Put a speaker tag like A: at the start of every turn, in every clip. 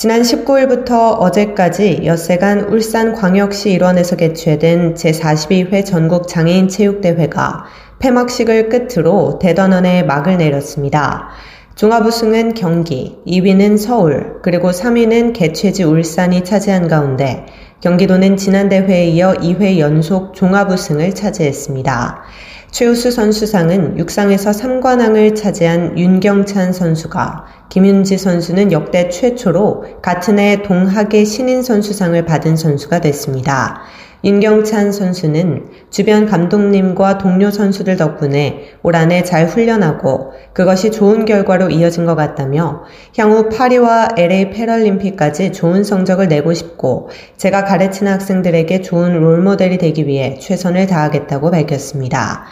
A: 지난 19일부터 어제까지 엿새간 울산광역시 일원에서 개최된 제42회 전국 장애인 체육대회가 폐막식을 끝으로 대단원에 막을 내렸습니다. 종합 우승은 경기, 2위는 서울, 그리고 3위는 개최지 울산이 차지한 가운데 경기도는 지난 대회에 이어 2회 연속 종합 우승을 차지했습니다. 최우수 선수상은 육상에서 3관왕을 차지한 윤경찬 선수가 김윤지 선수는 역대 최초로 같은 해 동학의 신인 선수상을 받은 선수가 됐습니다. 윤경찬 선수는 주변 감독님과 동료 선수들 덕분에 올 한해 잘 훈련하고 그것이 좋은 결과로 이어진 것 같다며 향후 파리와 LA 패럴림픽까지 좋은 성적을 내고 싶고 제가 가르치는 학생들에게 좋은 롤모델이 되기 위해 최선을 다하겠다고 밝혔습니다.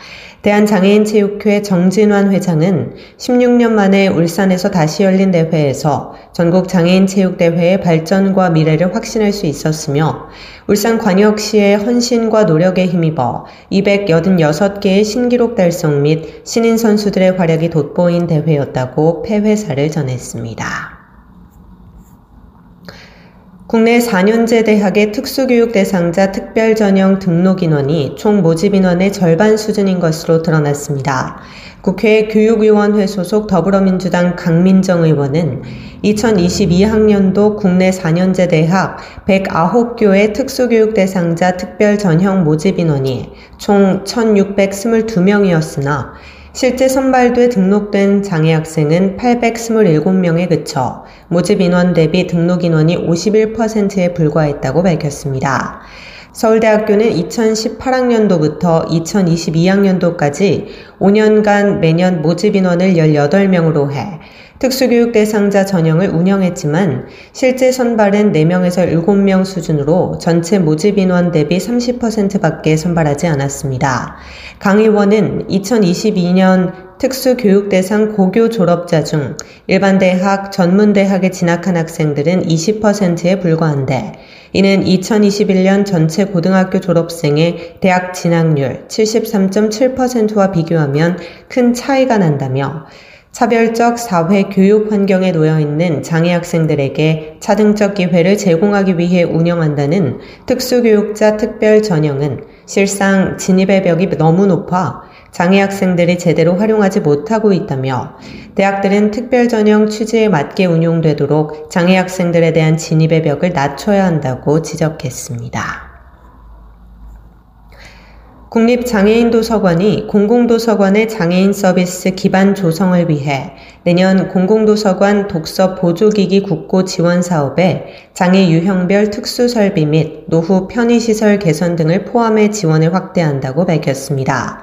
A: 대한장애인체육회 정진환 회장은 16년 만에 울산에서 다시 열린 대회에서 전국 장애인체육대회의 발전과 미래를 확신할 수 있었으며 울산광역시의 헌신과 노력에 힘입어 286개의 신기록 달성 및 신인 선수들의 활약이 돋보인 대회였다고 폐회사를 전했습니다. 국내 4년제 대학의 특수교육 대상자 특별 전형 등록 인원이 총 모집 인원의 절반 수준인 것으로 드러났습니다. 국회 교육위원회 소속 더불어민주당 강민정 의원은 2022학년도 국내 4년제 대학 109교의 특수교육 대상자 특별 전형 모집 인원이 총 1622명이었으나 실제 선발돼 등록된 장애 학생은 827명에 그쳐 모집 인원 대비 등록 인원이 51%에 불과했다고 밝혔습니다. 서울대학교는 2018학년도부터 2022학년도까지 5년간 매년 모집 인원을 18명으로 해 특수교육 대상자 전형을 운영했지만 실제 선발은 4명에서 7명 수준으로 전체 모집 인원 대비 30%밖에 선발하지 않았습니다. 강 의원은 2022년 특수교육 대상 고교 졸업자 중 일반 대학, 전문 대학에 진학한 학생들은 20%에 불과한데 이는 2021년 전체 고등학교 졸업생의 대학 진학률 73.7%와 비교하면 큰 차이가 난다며 차별적 사회 교육 환경에 놓여 있는 장애 학생들에게 차등적 기회를 제공하기 위해 운영한다는 특수교육자 특별 전형은 실상 진입의 벽이 너무 높아 장애 학생들이 제대로 활용하지 못하고 있다며 대학들은 특별 전형 취지에 맞게 운용되도록 장애 학생들에 대한 진입의 벽을 낮춰야 한다고 지적했습니다. 국립장애인도서관이 공공도서관의 장애인 서비스 기반 조성을 위해 내년 공공도서관 독서 보조기기 국고 지원 사업에 장애 유형별 특수설비 및 노후 편의시설 개선 등을 포함해 지원을 확대한다고 밝혔습니다.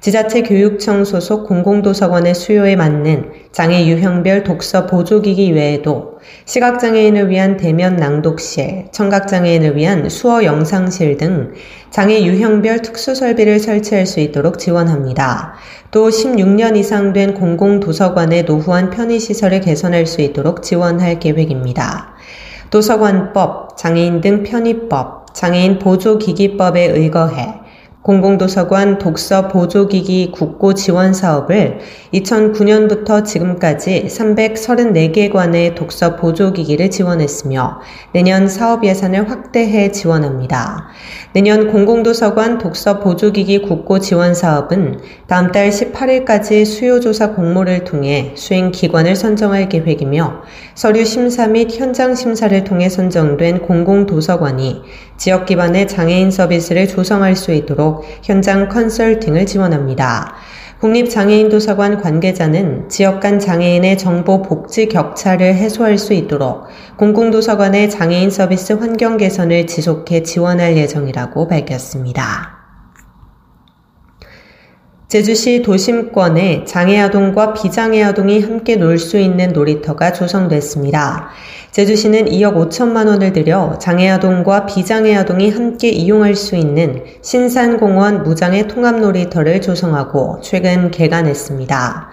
A: 지자체 교육청 소속 공공도서관의 수요에 맞는 장애 유형별 독서 보조기기 외에도 시각장애인을 위한 대면 낭독실, 청각장애인을 위한 수어 영상실 등 장애 유형별 특수 설비를 설치할 수 있도록 지원합니다. 또 16년 이상 된 공공도서관의 노후한 편의시설을 개선할 수 있도록 지원할 계획입니다. 도서관법, 장애인 등 편의법, 장애인 보조기기법에 의거해 공공도서관 독서 보조기기 국고 지원 사업을 2009년부터 지금까지 334개 관의 독서 보조기기를 지원했으며 내년 사업 예산을 확대해 지원합니다. 내년 공공도서관 독서 보조기기 국고 지원 사업은 다음 달 18일까지 수요조사 공모를 통해 수행 기관을 선정할 계획이며 서류 심사 및 현장 심사를 통해 선정된 공공도서관이 지역 기반의 장애인 서비스를 조성할 수 있도록 현장 컨설팅을 지원합니다. 국립장애인도서관 관계자는 지역 간 장애인의 정보 복지 격차를 해소할 수 있도록 공공도서관의 장애인 서비스 환경 개선을 지속해 지원할 예정이라고 밝혔습니다. 제주시 도심권에 장애아동과 비장애아동이 함께 놀 수 있는 놀이터가 조성됐습니다. 제주시는 2억 5천만 원을 들여 장애아동과 비장애아동이 함께 이용할 수 있는 신산공원 무장애 통합놀이터를 조성하고 최근 개관했습니다.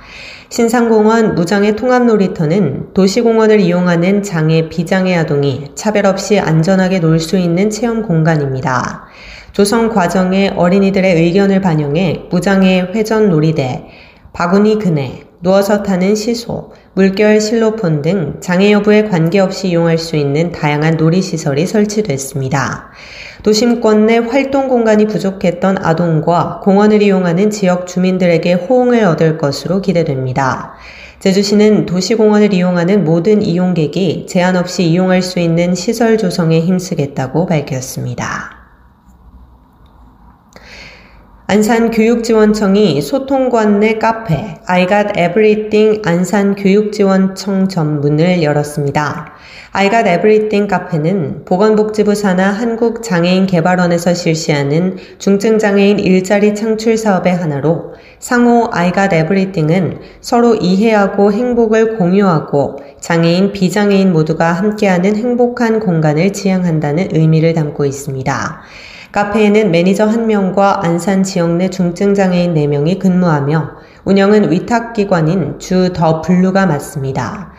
A: 신산공원 무장애 통합놀이터는 도시공원을 이용하는 장애 비장애 아동이 차별 없이 안전하게 놀 수 있는 체험 공간입니다. 조성 과정에 어린이들의 의견을 반영해 무장애 회전 놀이대, 바구니 그네, 누워서 타는 시소, 물결 실로폰 등 장애 여부에 관계없이 이용할 수 있는 다양한 놀이시설이 설치됐습니다. 도심권 내 활동 공간이 부족했던 아동과 공원을 이용하는 지역 주민들에게 호응을 얻을 것으로 기대됩니다. 제주시는 도시공원을 이용하는 모든 이용객이 제한 없이 이용할 수 있는 시설 조성에 힘쓰겠다고 밝혔습니다. 안산교육지원청이 소통관 내 카페 I got everything 안산교육지원청 전문을 열었습니다. I got everything 카페는 보건복지부 산하 한국장애인개발원에서 실시하는 중증장애인 일자리 창출 사업의 하나로 상호 I got everything은 서로 이해하고 행복을 공유하고 장애인, 비장애인 모두가 함께하는 행복한 공간을 지향한다는 의미를 담고 있습니다. 카페에는 매니저 1명과 안산 지역 내 중증장애인 4명이 근무하며 운영은 위탁기관인 주 더 블루가 맡습니다.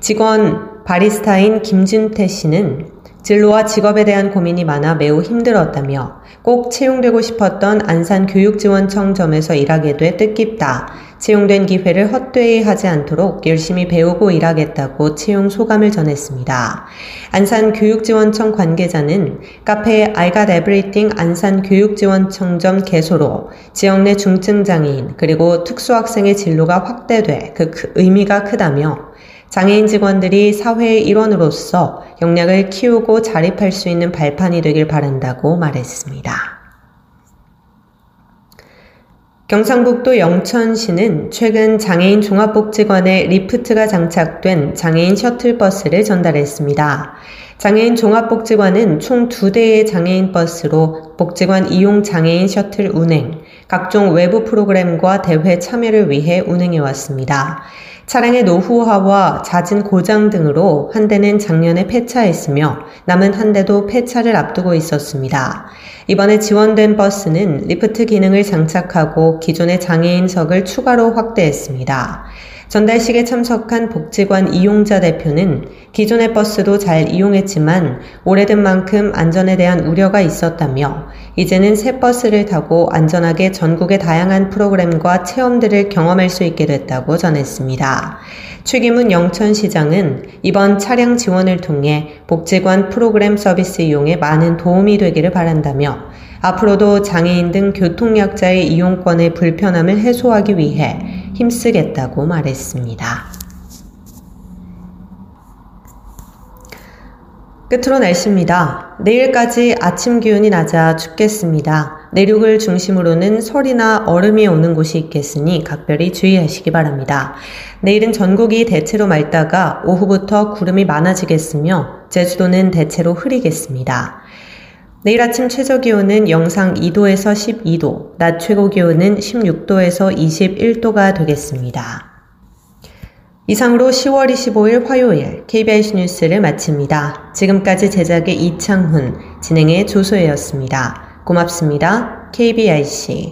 A: 직원 바리스타인 김준태 씨는 진로와 직업에 대한 고민이 많아 매우 힘들었다며 꼭 채용되고 싶었던 안산 교육지원청점에서 일하게 돼 뜻깊다. 채용된 기회를 헛되이 하지 않도록 열심히 배우고 일하겠다고 채용 소감을 전했습니다. 안산 교육지원청 관계자는 카페 I got everything 안산 교육지원청점 개소로 지역 내 중증 장애인 그리고 특수학생의 진로가 확대돼 그 의미가 크다며 장애인 직원들이 사회의 일원으로서 역량을 키우고 자립할 수 있는 발판이 되길 바란다고 말했습니다. 경상북도 영천시는 최근 장애인 종합복지관에 리프트가 장착된 장애인 셔틀버스를 전달했습니다. 장애인 종합복지관은 총두 대의 장애인 버스로 복지관 이용 장애인 셔틀 운행, 각종 외부 프로그램과 대회 참여를 위해 운행해 왔습니다. 차량의 노후화와 잦은 고장 등으로 한 대는 작년에 폐차했으며 남은 한 대도 폐차를 앞두고 있었습니다. 이번에 지원된 버스는 리프트 기능을 장착하고 기존의 장애인석을 추가로 확대했습니다. 전달식에 참석한 복지관 이용자 대표는 기존의 버스도 잘 이용했지만 오래된 만큼 안전에 대한 우려가 있었다며 이제는 새 버스를 타고 안전하게 전국의 다양한 프로그램과 체험들을 경험할 수 있게 됐다고 전했습니다. 최기문 영천시장은 이번 차량 지원을 통해 복지관 프로그램 서비스 이용에 많은 도움이 되기를 바란다며 앞으로도 장애인 등 교통약자의 이용권의 불편함을 해소하기 위해 힘쓰겠다고 말했습니다. 끝으로 날씨입니다. 내일까지 아침 기온이 낮아 춥겠습니다. 내륙을 중심으로는 설이나 얼음이 오는 곳이 있겠으니 각별히 주의하시기 바랍니다. 내일은 전국이 대체로 맑다가 오후부터 구름이 많아지겠으며 제주도는 대체로 흐리겠습니다. 내일 아침 최저 기온은 영상 2도에서 12도, 낮 최고 기온은 16도에서 21도가 되겠습니다. 이상으로 10월 25일 화요일 KBS 뉴스를 마칩니다. 지금까지 제작의 이창훈, 진행의 조소혜였습니다. 고맙습니다. KBIC.